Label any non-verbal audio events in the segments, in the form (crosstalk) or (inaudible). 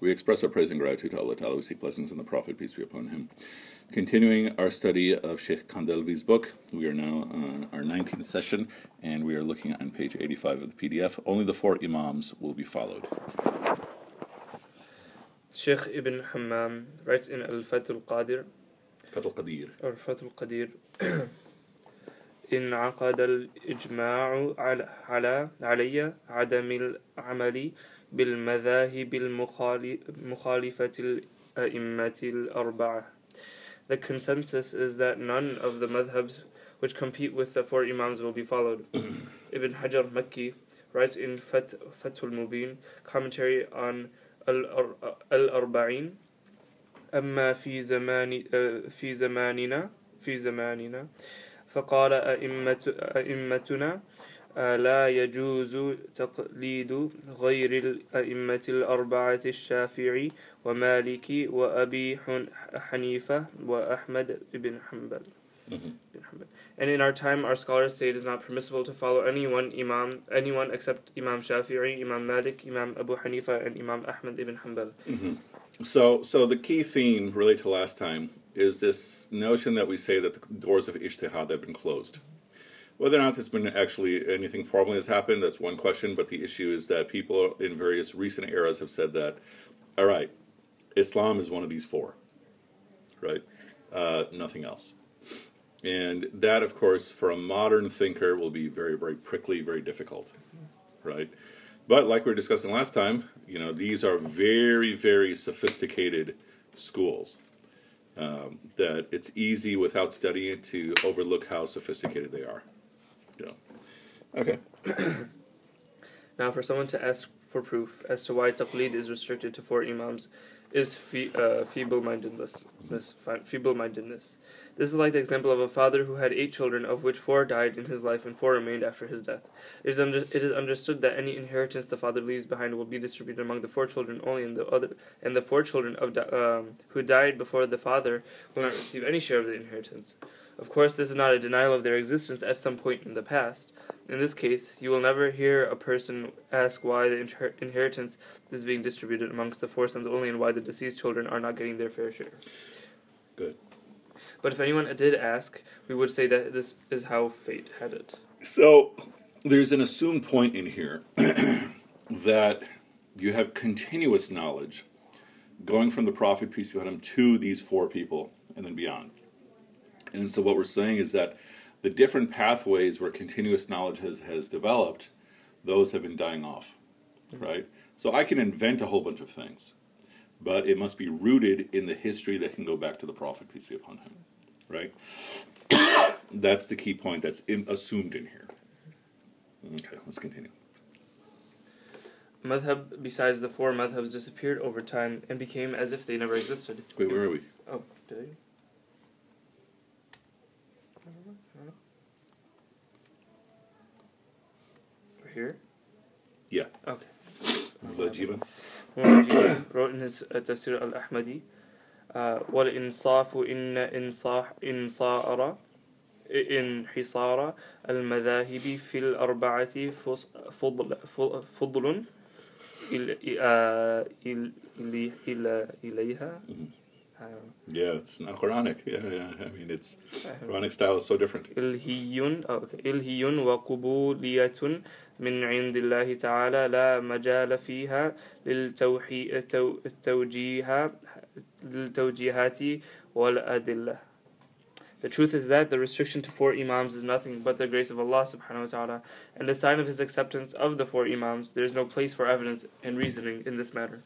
We express our praise and gratitude to Allah Ta'ala. We seek blessings on the Prophet, peace be upon him. Continuing our study of Sheikh Kandhelwi's book, we are now on our 19th session and we are looking on page 85 of the PDF. Only the four Imams will be followed. Sheikh Ibn Hammam writes in Al Fatul Qadir. Fatul Qadir. Or Fatul Qadir. (clears throat) انعقد الإجماع على على علي عدم العمل بالمذاهب المخالي- المخالفة الأئمة الأربعة. The consensus is that none of the madhabs which compete with the four imams will be followed. (clears throat) Ibn Hajar Makki writes in Fat, Fathul Mubin, commentary on Al- Al-Arba'in, أما في زمان آه، في زماننا في زماننا فقال أئمة أئمتنا آه، لا يجوز تقليد غير الأئمة الأربعة الشافعي ومالكي وأبي حن- حنيفة وأحمد بن حنبل Mhm. Hanbal. And in our time, our scholars say it is not permissible to follow any one Imam, anyone except Imam Shafi'i, Imam Malik, Imam Abu Hanifa, and Imam Ahmad ibn Hanbal. So, so the key theme, related to last time, is this notion that we say that the doors of ijtihad have been closed. Whether or not there's been actually anything formally has happened, that's one question. But the issue is that people in various recent eras have said that, all right, Islam is one of these four, right? Uh, nothing else. And that, of course, for a modern thinker, will be very, very prickly, very difficult, right? But like we were discussing last time, you know, these are very, very sophisticated schools. Um, that it's easy without studying to overlook how sophisticated they are. Yeah. Okay. Now, for someone to ask for proof as to why taqlid is restricted to four imams is uh, feeble-mindedness. Feeble-mindedness. This is like the example of a father who had eight children, of which four died in his life and four remained after his death. It is, under- it is understood that any inheritance the father leaves behind will be distributed among the four children only, and the other and the four children of di- um, who died before the father will not receive any share of the inheritance. Of course, this is not a denial of their existence at some point in the past. In this case, you will never hear a person ask why the inher- inheritance is being distributed amongst the four sons only and why the deceased children are not getting their fair share. Good. But if anyone did ask, we would say that this is how fate had it. So there's an assumed point in here (clears throat) that you have continuous knowledge going from the Prophet, peace be upon him, to these four people and then beyond. And so what we're saying is that the different pathways where continuous knowledge has, has developed, those have been dying off. Right? So I can invent a whole bunch of things, but it must be rooted in the history that can go back to the Prophet, peace be upon him. Right? (coughs) That's the key point that's in, assumed in here. Okay, let's continue. Madhab, besides the four madhabs, disappeared over time and became as if they never existed. Wait, where are we? Oh, did I? here? Yeah. Okay. الوجيبة wrote in his تفسير الأحمدي والإنصاف إن إنصاح إنصار انحصار المذاهب في الأربعة فضل فضل إليها Yeah, it's not Quranic. Yeah, yeah. I mean, it's uh, Quranic style is so different. إلهي أو أوكي. إلهي وقبولية من عند الله تعالى لا مجال فيها للتوحي التو- التوجيه للتوجيهات والأدلة The truth is that the restriction to four Imams is nothing but the grace of Allah subhanahu wa ta'ala and the sign of His acceptance of the four Imams. There is no place for evidence and reasoning in this matter.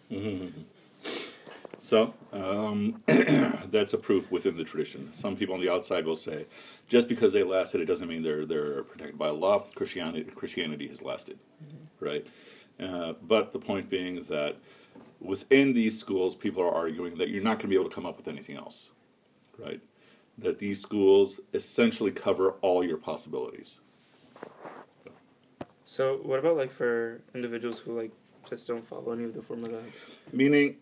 So um, (clears throat) that's a proof within the tradition. Some people on the outside will say, just because they lasted, it doesn't mean they're they're protected by law. Christianity Christianity has lasted, right? Uh, but the point being that within these schools, people are arguing that you're not going to be able to come up with anything else, right? That these schools essentially cover all your possibilities. So, what about like for individuals who like just don't follow any of the four madhab? Meaning,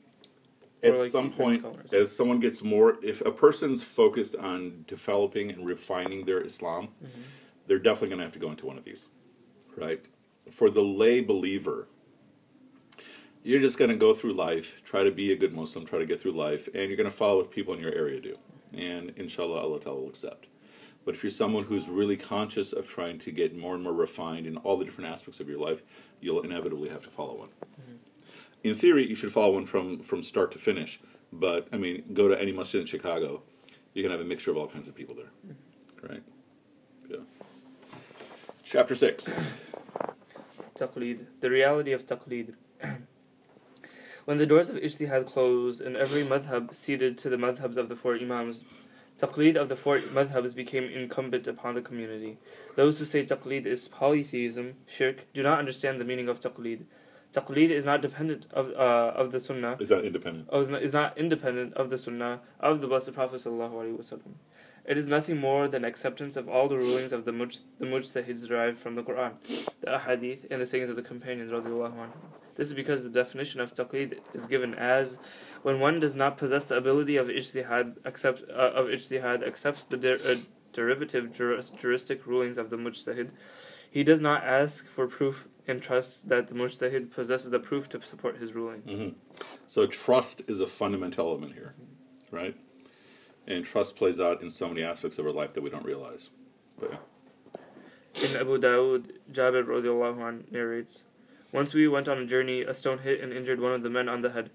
at like some point, scholars. as someone gets more, if a person's focused on developing and refining their Islam, Mm-hmm. they're definitely going to have to go into one of these, right? for the lay believer, you're just going to go through life, try to be a good Muslim, try to get through life, and you're going to follow what people in your area do. And inshallah, Allah Ta'ala will accept. But if you're someone who's really conscious of trying to get more and more refined in all the different aspects of your life, you'll inevitably have to follow one. Mm-hmm. In theory, you should follow one from, from start to finish. But, I mean, go to any masjid in Chicago, you can have a mixture of all kinds of people there. Right? Yeah. Chapter 6. Taqlid. The reality of taqlid. (clears throat) when the doors of ijtihad closed and every madhab ceded to the madhabs of the four imams, taqlid of the four madhabs became incumbent upon the community. Those who say taqlid is polytheism, shirk, do not understand the meaning of taqlid. Taqlid is not dependent of uh, of the sunnah. Is that independent? Oh, is not, is not independent of the sunnah of the Blessed Prophet sallallahu alaihi wasallam. It is nothing more than acceptance of all the rulings of the muj- the mujtahids derived from the Quran, the ahadith, and the sayings of the companions. This is because the definition of taqlid is given as when one does not possess the ability of ijtihad, accept, uh, of ijtihad accepts the der- uh, derivative jur- juristic rulings of the mujtahid. He does not ask for proof and trusts that the mujtahid possesses the proof to support his ruling. Mm-hmm. So trust is a fundamental element here, right? And trust plays out in so many aspects of our life that we don't realize. But yeah. In Abu Dawud, Jabir radiallahu anh narrates, Once we went on a journey, a stone hit and injured one of the men on the head.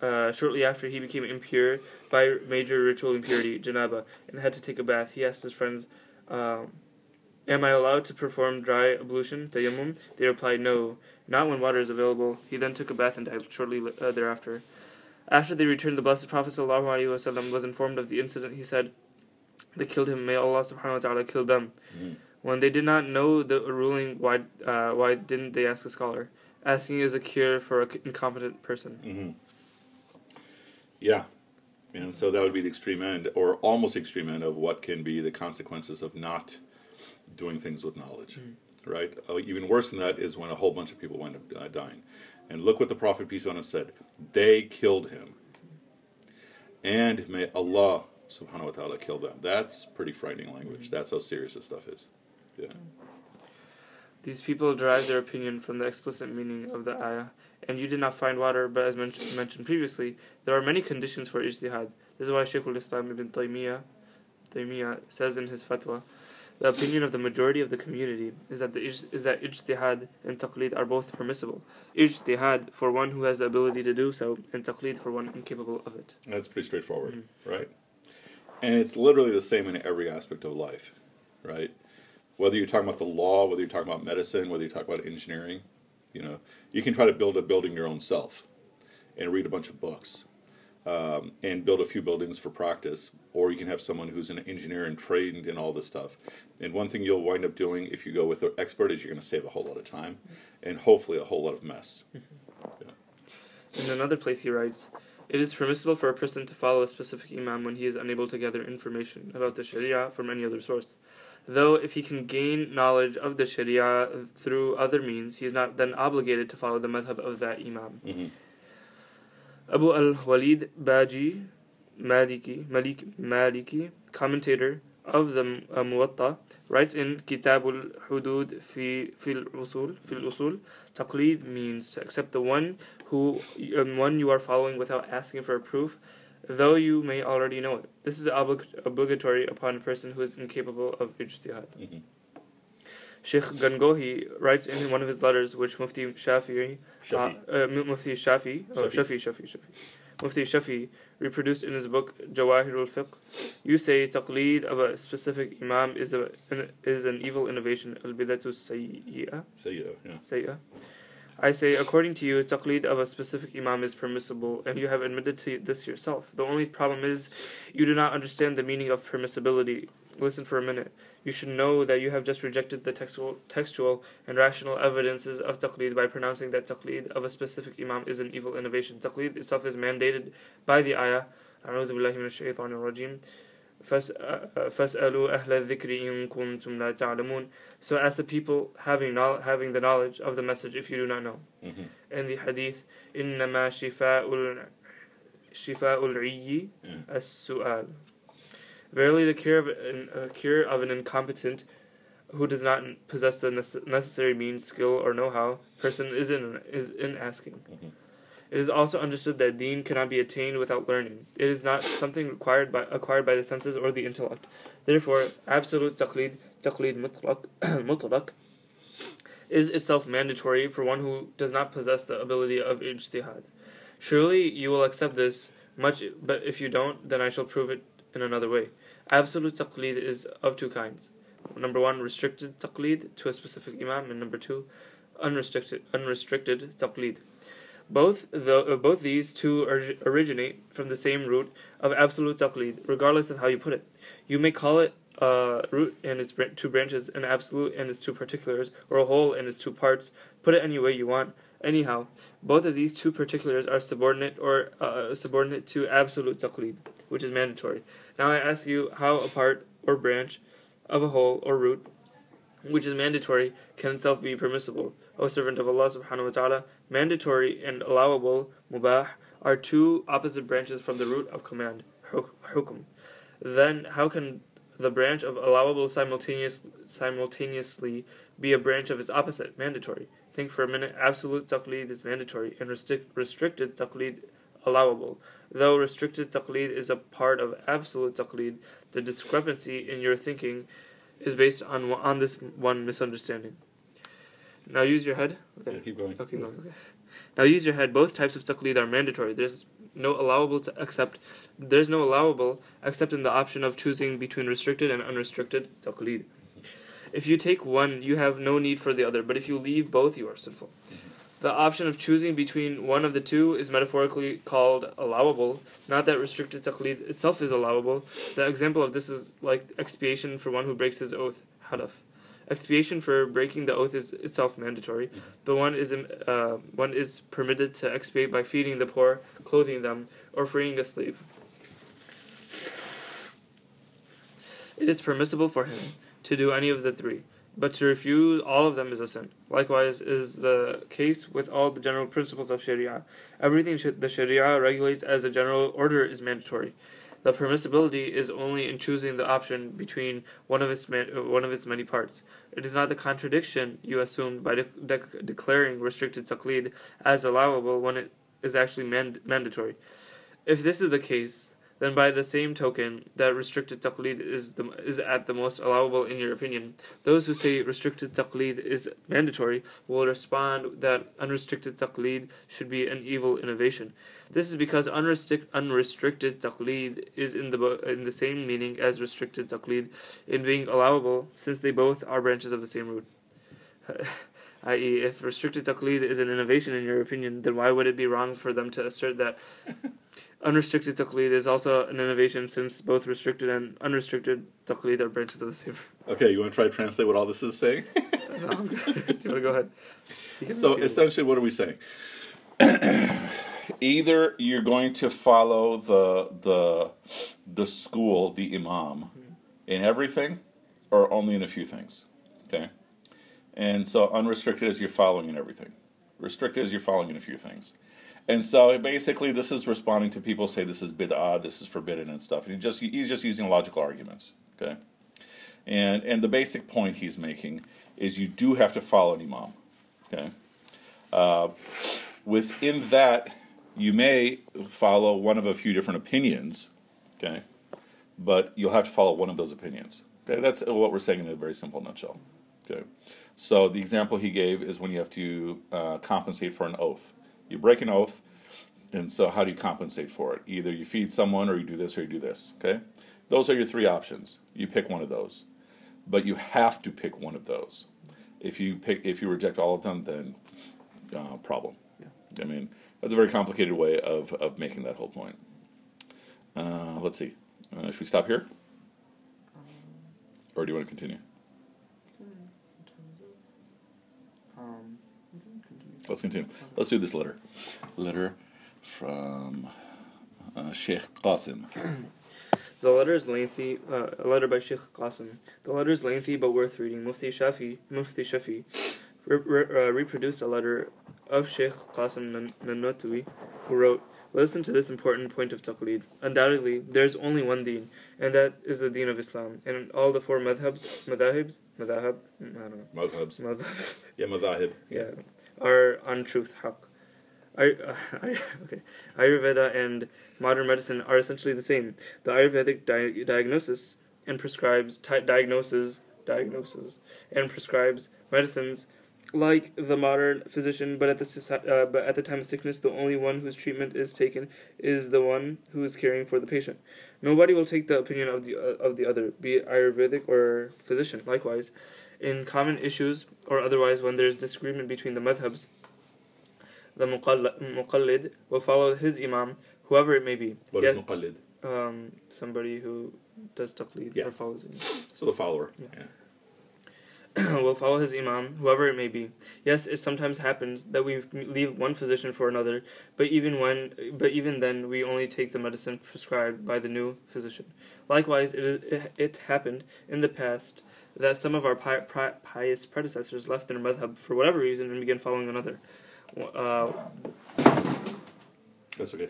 Uh, shortly after, he became impure by major ritual impurity, janaba, and had to take a bath. He asked his friends, um, Am I allowed to perform dry ablution, tayammum? They replied, No, not when water is available. He then took a bath and died shortly uh, thereafter. After they returned, the Blessed Prophet ﷺ was informed of the incident. He said, They killed him. May Allah subhanahu wa ta'ala kill them. Mm-hmm. When they did not know the ruling, why, uh, why didn't they ask a scholar? Asking is a cure for an incompetent person. Mm-hmm. Yeah. And so that would be the extreme end, or almost extreme end, of what can be the consequences of not doing things with knowledge. Mm-hmm right? Uh, even worse than that is when a whole bunch of people wind up uh, dying. And look what the Prophet, peace on him, said. They killed him. And may Allah subhanahu wa ta'ala kill them. That's pretty frightening language. That's how serious this stuff is. Yeah. These people derive their opinion from the explicit meaning of the ayah. And you did not find water, but as men- mentioned previously, there are many conditions for ijtihad. This is why Shaykh al-Islam ibn Taymiyyah, Taymiyyah says in his fatwa, the opinion of the majority of the community is that the is that ijtihad and taqlid are both permissible. Ijtihad for one who has the ability to do so, and taqlid for one incapable of it. That's pretty straightforward, mm-hmm. right? And it's literally the same in every aspect of life, right? Whether you're talking about the law, whether you're talking about medicine, whether you talk about engineering, you know, you can try to build a building your own self and read a bunch of books um, and build a few buildings for practice, or you can have someone who's an engineer and trained in all this stuff. And one thing you'll wind up doing if you go with an expert is you're going to save a whole lot of time and hopefully a whole lot of mess. Mm-hmm. Yeah. In another place, he writes. It is permissible for a person to follow a specific imam when he is unable to gather information about the Sharia from any other source. Though, if he can gain knowledge of the Sharia through other means, he is not then obligated to follow the madhab of that imam. Mm-hmm. Abu al-Walid Baji Maliki, Malik, Maliki, commentator of the uh, Muwatta, writes in Kitab al-Hudud fi fil usul fil usul taqlid means to accept the one who um, one you are following without asking for a proof though you may already know it this is oblig- obligatory upon a person who is incapable of ijtihad mm-hmm. Sheikh Gangohi writes in one of his letters, which Mufti Shafi'i, Shafi. Uh, uh, Mufti Shafi, oh, Shafi, Shafi, Shafi, Mufti Shafi reproduced in his book Jawahirul Fiqh. You say taqleed of a specific imam is a is an evil innovation. Al bidatu sayyi'ah. Sayyi'ah, yeah. Sayyi'ah. I say, according to you, taqleed of a specific imam is permissible, and you have admitted to this yourself. The only problem is you do not understand the meaning of permissibility. Listen for a minute. You should know that you have just rejected the textual, textual and rational evidences of taqlid by pronouncing that taqlid of a specific imam is an evil innovation. Taqlid itself is mandated by the ayah. أعوذ بالله من الشيطان الرجيم فاسألوا أهل الذكر إن كنتم لا تعلمون So ask the people having having the knowledge of the message if you do not know. Mm-hmm. And the hadith إنما شفاء شفاء العي السؤال Verily, the cure of an, uh, cure of an incompetent who does not possess the nece- necessary means, skill, or know-how person is in is in asking. Mhm. It is also understood that deen cannot be attained without learning. It is not something required by acquired by the senses or the intellect. Therefore, absolute taqlid, taqlid mutlaq, (clears throat) mutlaq, is itself mandatory for one who does not possess the ability of ijtihad. Surely you will accept this much, but if you don't, then I shall prove it in another way. Absolute taqlid is of two kinds. Number one, restricted taqlid to a specific imam, and number two, unrestricted unrestricted taqlid. Both the, uh, both these two orig- originate from the same root of absolute taqlid, regardless of how you put it. You may call it a root and its br- two branches, an absolute and its two particulars, or a whole and its two parts. Put it any way you want. Anyhow, both of these two particulars are subordinate or uh, subordinate to absolute taqlid, which is mandatory. Now I ask you how a part or branch of a whole or root, which is mandatory, can itself be permissible. O servant of Allah subhanahu wa ta'ala, mandatory and allowable, mubah, are two opposite branches from the root of command, huk- hukm. Then how can the branch of allowable simultaneous, simultaneously be a branch of its opposite, mandatory? Think for a minute, absolute taqlid is mandatory and restrict, restricted taqlid allowable. Though restricted taqlid is a part of absolute taqlid, the discrepancy in your thinking is based on on this one misunderstanding. Now use your head. Yeah, keep going. Okay, going, okay. Now use your head. Both types of taqlid are mandatory. There's no allowable to accept. There's no allowable except in the option of choosing between restricted and unrestricted taqlid. Mm-hmm. If you take one, you have no need for the other. But if you leave both, you are sinful. Mm-hmm. The option of choosing between one of the two is metaphorically called allowable. Not that restricted taqlid itself is allowable. The example of this is like expiation for one who breaks his oath, halaf. Expiation for breaking the oath is itself mandatory, but one is um, uh, one is permitted to expiate by feeding the poor, clothing them, or freeing a slave. It is permissible for him to do any of the three, but to refuse all of them is a sin. Likewise is the case with all the general principles of Sharia. Everything the Sharia regulates as a general order is mandatory. The permissibility is only in choosing the option between one of its man- one of its many parts. It is not the contradiction you assumed by de- de- declaring restricted taqlid as allowable when it is actually mand- mandatory. If this is the case, then by the same token that restricted taqlid is the is at the most allowable in your opinion, those who say restricted taqlid is mandatory will respond that unrestricted taqlid should be an evil innovation. This is because unrestrict, unrestricted taqlid is in the in the same meaning as restricted taqlid in being allowable, since they both are branches of the same root. (laughs) i.e., if restricted taqlid is an innovation in your opinion, then why would it be wrong for them to assert that unrestricted taqlid is also an innovation, since both restricted and unrestricted taqlid are branches of the same? Okay, you want to try to translate what all this is saying? No, I'm good. Do you want to go ahead? So essentially, what are we saying? (clears throat) Either you're going to follow the the the school, the imam, mm-hmm. in everything, or only in a few things. Okay, and so unrestricted is you're following in everything. Restricted is you're following in a few things. And so basically, this is responding to people say this is bid'ah, this is forbidden and stuff. And he just he's just using logical arguments. Okay, and and the basic point he's making is you do have to follow an imam. Okay. Uh, within that, you may follow one of a few different opinions. Okay. But you'll have to follow one of those opinions. Okay. That's what we're saying in a very simple nutshell. Okay. So the example he gave is when you have to uh, compensate for an oath. You break an oath, and so how do you compensate for it? Either you feed someone, or you do this, or you do this. Okay. Those are your three options. You pick one of those, but you have to pick one of those. If you pick, if you reject all of them, then uh, problem. I mean, that's a very complicated way of, of making that whole point. Uh, let's see. Uh, should we stop here? Or do you want to continue? Um, Let's continue. Let's do this letter. Letter from uh, Sheikh Qasim. The letter is lengthy. Uh, a letter by Sheikh Qasim. The letter is lengthy but worth reading. Mufti Shafi, Mufti Shafi, re- re- uh, reproduced a letter of Sheikh Qasim Nan- Nanotui, who wrote, Listen to this important point of taqlid. Undoubtedly, there is only one deen, and that is the deen of Islam. And all the four madhabs, madahibs, madahab, I don't know, Madhabs. madhabs, Yeah, madahib. yeah, are on truth, haqq. Ay- uh, okay. Ayurveda and modern medicine are essentially the same. The Ayurvedic di- diagnosis and prescribes ti- diagnoses diagnoses and prescribes medicines like the modern physician, but at the uh, but at the time of sickness, the only one whose treatment is taken is the one who is caring for the patient. Nobody will take the opinion of the uh, of the other, be it Ayurvedic or physician. Likewise, in common issues or otherwise, when there is disagreement between the madhabs, the muqallid will follow his imam, whoever it may be. What Yeah, is muqallid? um, somebody who does taqlid Yeah. or follows him. So the follower. Yeah. Yeah. (clears throat) will follow his imam, whoever it may be. Yes, it sometimes happens that we leave one physician for another, but even when, but even then, we only take the medicine prescribed by the new physician. Likewise, it is, it, it happened in the past that some of our pi- pi- pious predecessors left their madhab for whatever reason and began following another. Uh, That's okay.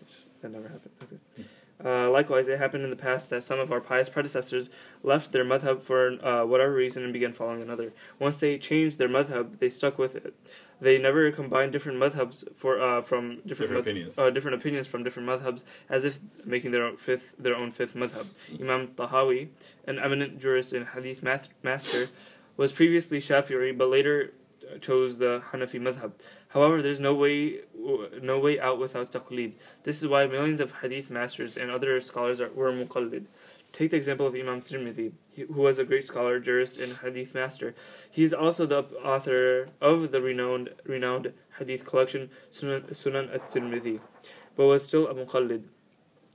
it's, that never happened. Okay. Uh, likewise, it happened in the past that some of our pious predecessors left their madhab for uh, whatever reason and began following another. Once they changed their madhab, they stuck with it. They never combined different madhabs for uh, from different Different opinions. uh, different opinions from different madhabs, as if making their own fifth their own fifth madhab. Imam Tahawi, an eminent jurist and hadith math- master, was previously Shafi'i, but later chose the Hanafi madhab. However, there's no way no way out without taqlid. This is why millions of hadith masters and other scholars are, were muqallid. Take the example of Imam Tirmidhi, who was a great scholar, jurist, and hadith master. He is also the author of the renowned renowned hadith collection Sunan, at-Tirmidhi, but was still a muqallid.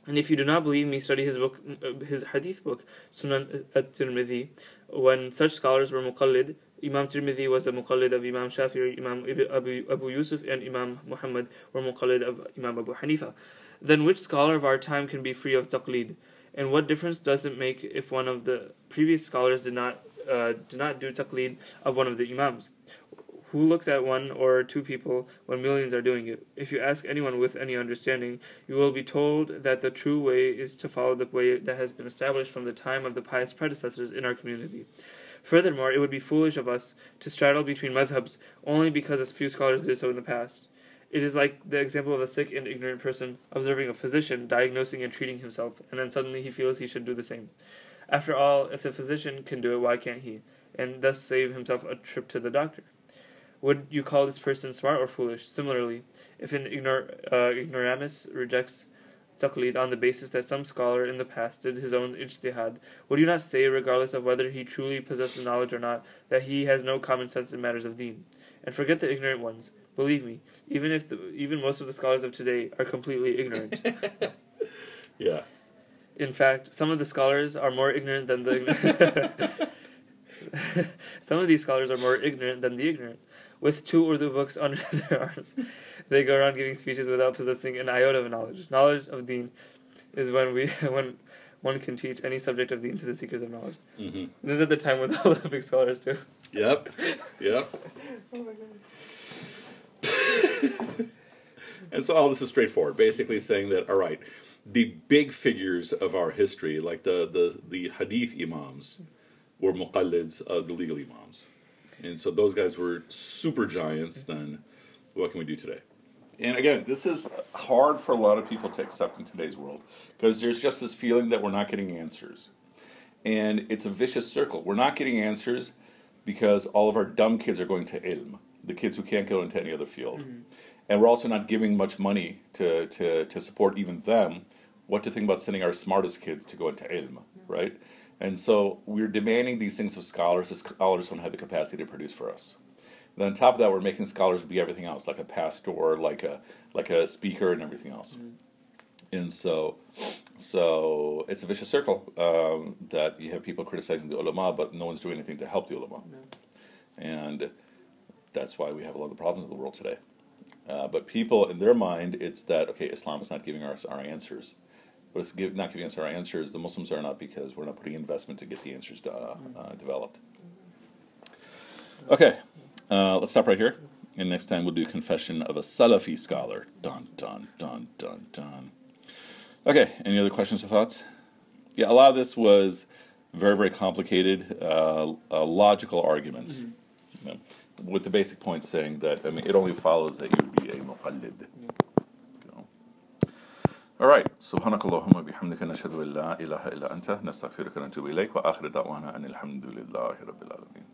And if you do not believe me, study his book, his hadith book, Sunan at-Tirmidhi. When such scholars were muqallid, Imam Tirmidhi was a muqallid of Imam Shafi'i, Imam Abu, Abu Yusuf, and Imam Muhammad were muqallid of Imam Abu Hanifa. Then which scholar of our time can be free of taqlid? And what difference does it make if one of the previous scholars did not uh, did not do taqlid of one of the imams? Who looks at one or two people when millions are doing it? If you ask anyone with any understanding, you will be told that the true way is to follow the way that has been established from the time of the pious predecessors in our community. Furthermore, it would be foolish of us to straddle between madhabs only because a few scholars did so in the past. It is like the example of a sick and ignorant person observing a physician diagnosing and treating himself, and then suddenly he feels he should do the same. After all, if the physician can do it, why can't he? And thus save himself a trip to the doctor. Would you call this person smart or foolish? Similarly, if an ignor- uh, ignoramus rejects taqlid on the basis that some scholar in the past did his own ijtihad, would you not say, regardless of whether he truly possesses knowledge or not, that he has no common sense in matters of deen? And forget the ignorant ones. Believe me, even if the, even most of the scholars of today are completely ignorant. (laughs) Yeah. In fact, some of the scholars are more ignorant than the. (laughs) (laughs) some of these scholars are more ignorant than the ignorant. With two Urdu books (laughs) under their arms, they go around giving speeches without possessing an iota of knowledge. Knowledge of Deen is when we (laughs) when one can teach any subject of Deen to the seekers of knowledge. hmm This is at the time with all the big scholars too. Yep. Yep. (laughs) Oh my god. And so all this is straightforward, basically saying that all right, the big figures of our history, like the the, the hadith imams, were muqallids of the legal imams, and so those guys were super giants. Then, what can we do today? And again, this is hard for a lot of people to accept in today's world because there's just this feeling that we're not getting answers, and it's a vicious circle. We're not getting answers because all of our dumb kids are going to ilm, the kids who can't go into any other field. Mm-hmm. And we're also not giving much money to, to, to support even them. What to think about sending our smartest kids to go into ilm, mm-hmm. right? And so we're demanding these things of scholars. The scholars don't have the capacity to produce for us. Then on top of that, we're making scholars be everything else, like a pastor, like a like a speaker, and everything else. And so, so it's a vicious circle um, that you have people criticizing the ulama, but no one's doing anything to help the ulama, and that's why we have a lot of the problems in the world today. Uh, but people, in their mind, it's that okay, Islam is not giving us our answers, but it's give, not giving us our answers. The Muslims are not because we're not putting investment to get the answers uh, uh, developed. Okay, uh, let's stop right here, And next time we'll do confession of a Salafi scholar. Dun, dun, dun, dun, dun. Okay, any other questions or thoughts? Yeah, a lot of this was very, very complicated, uh, uh, logical arguments. You know, with the basic point saying that, I mean, it only follows that you would be a muqallid. You know. All right. سبحانك اللهم وبحمدك نشهد أن لا إله إلا أنت نستغفرك ونتوب إليك وآخر دعوانا أن الحمد لله رب العالمين